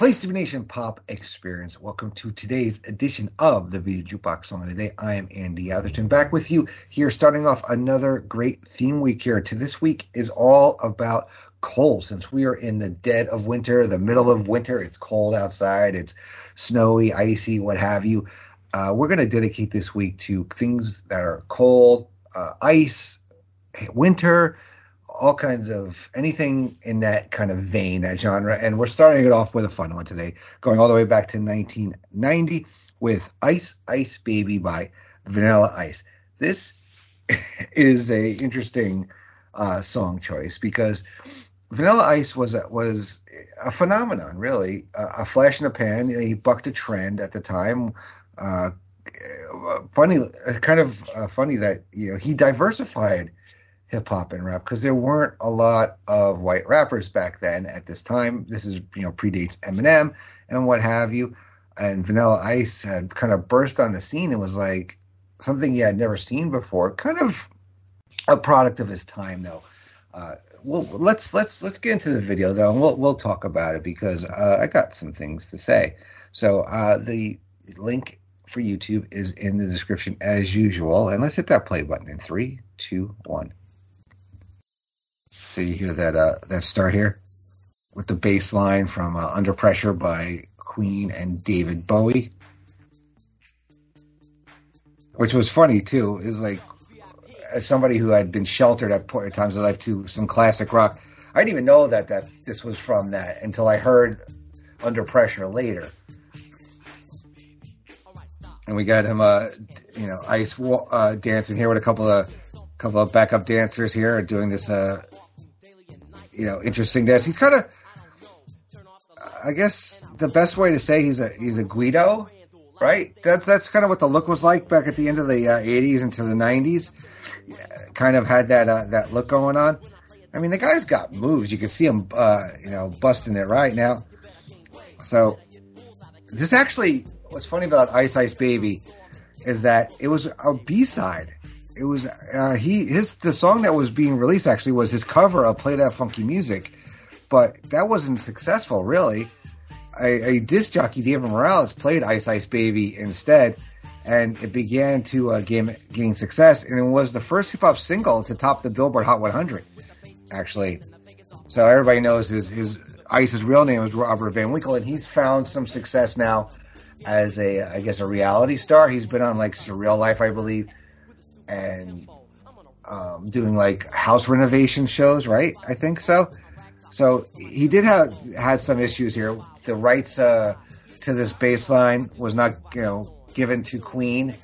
Nation Pop Experience. Welcome to today's edition of the Video Jukebox Song of the Day. I am Andy Atherton back with you here, starting off another great theme week here. To this week is all about cold since we are in the dead of winter, the middle of winter. It's cold outside, it's snowy, icy, what have you. Uh, we're going to dedicate this week to things that are cold, uh, ice, winter, all kinds of anything in that kind of vein, that genre. And we're starting it off with a fun one today, going all the way back to 1990 with Ice Ice Baby by Vanilla Ice. This is a interesting uh, song choice because Vanilla Ice was a, was a phenomenon, really, a, flash in the pan. He bucked a trend at the time. Uh, funny, kind of uh, funny that you know he diversified hip hop and rap because there weren't a lot of white rappers back then. At this time, this is you know predates Eminem and what have you. And Vanilla Ice had kind of burst on the scene and was like something he had never seen before. Kind of a product of his time, though. Uh, well, let's let's let's get into the video though, and we'll we'll talk about it because uh, I got some things to say. So uh, the link for YouTube is in the description as usual, and let's hit that play button in three, two, one. So you hear that uh, that start here with the bass line from uh, "Under Pressure" by Queen and David Bowie, which was funny too. Is like as somebody who had been sheltered at times of life to some classic rock, I didn't even know that that this was from that until I heard Under Pressure later. And we got him, uh, you know, ice uh, dancing here with a couple of couple of backup dancers here doing this, uh, you know, interestingness. He's kind of, I guess, the best way to say he's a he's a Guido, right? That's that's kind of what the look was like back at the end of the uh, '80s into the '90s kind of had that uh, that look going on. I mean, the guy's got moves. You can see him, uh, you know, busting it right now. So this actually, what's funny about Ice Ice Baby is that it was a B side. It was uh, he his the song that was being released actually was his cover of Play That Funky Music, but that wasn't successful really. A, a disc jockey David Morales played Ice Ice Baby instead and it began to uh, gain, gain success. And it was the first hip hop single to top the Billboard Hot 100, actually. So everybody knows his, his Ice's real name is Robert Van Winkle, and he's found some success now as a, I guess, a reality star. He's been on like Surreal Life, I believe, and um, doing like house renovation shows, right? I think so. So he did have had some issues here. The rights uh, to this bass line was not, you know, given to Queen,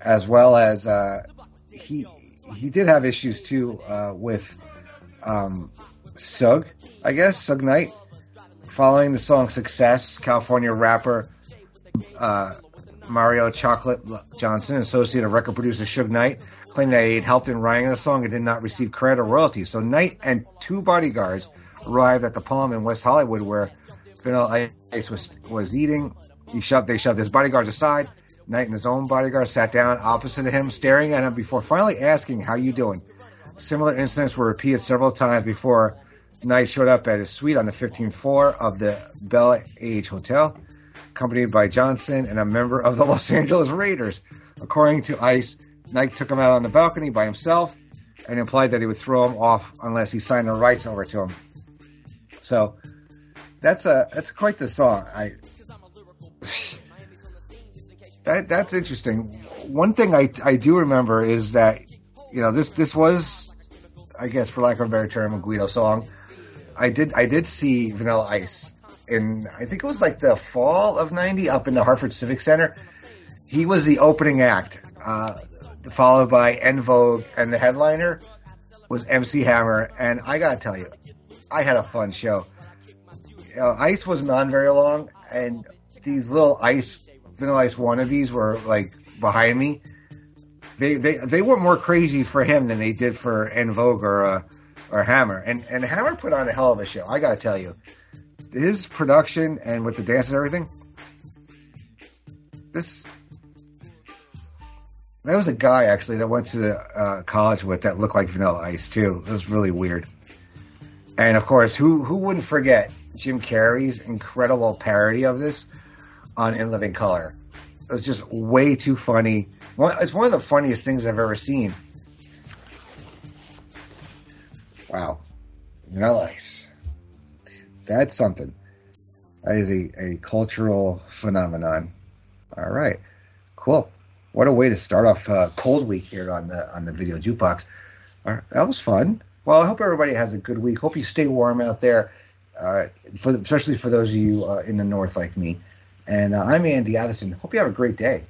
as well as uh, he he did have issues too uh, with um, Suge, I guess Sug Knight. Following the song success, California rapper uh, Mario Chocolate Johnson, associate of record producer Suge Knight, claimed that he had helped in writing the song and did not receive credit or royalties. So Knight and two bodyguards arrived at the Palm in West Hollywood, where Vanilla Ice was was eating he shoved, they shoved his bodyguards aside. Knight and his own bodyguard sat down opposite of him, staring at him before finally asking, how you doing? Similar incidents were repeated several times before Knight showed up at his suite on the 15th floor of the Bel Age Hotel, accompanied by Johnson and a member of the Los Angeles Raiders. According to ICE, Knight took him out on the balcony by himself and implied that he would throw him off unless he signed the rights over to him. So that's a that's quite the song. I that that's interesting. One thing I I do remember is that you know this this was I guess for lack of a better term a Guido song. I did I did see Vanilla Ice in I think it was like the fall of '90 up in the Hartford Civic Center. He was the opening act, uh, followed by En Vogue, and the headliner was MC Hammer. And I gotta tell you, I had a fun show. uh, Ice wasn't on very long, and these little Ice Vanilla Ice wannabes were like behind me. They they they were more crazy for him than they did for En Vogue or uh, or Hammer. And and Hammer put on a hell of a show. I gotta tell you, his production and with the dance and everything. This there was a guy actually that went to the uh, college with that looked like Vanilla Ice too. It was really weird. And of course, who who wouldn't forget Jim Carrey's incredible parody of this on In Living Color? It was just way too funny. Well, it's one of the funniest things I've ever seen. Wow, Vanilla Ice. That's something. That is a, a cultural phenomenon. All right, cool. What a way to start off uh, cold week here on the on the video jukebox. Right, that was fun. Well, I hope everybody has a good week. Hope you stay warm out there, uh, for especially for those of you uh, in the north like me. And uh, I'm Andy Atherton. Hope you have a great day.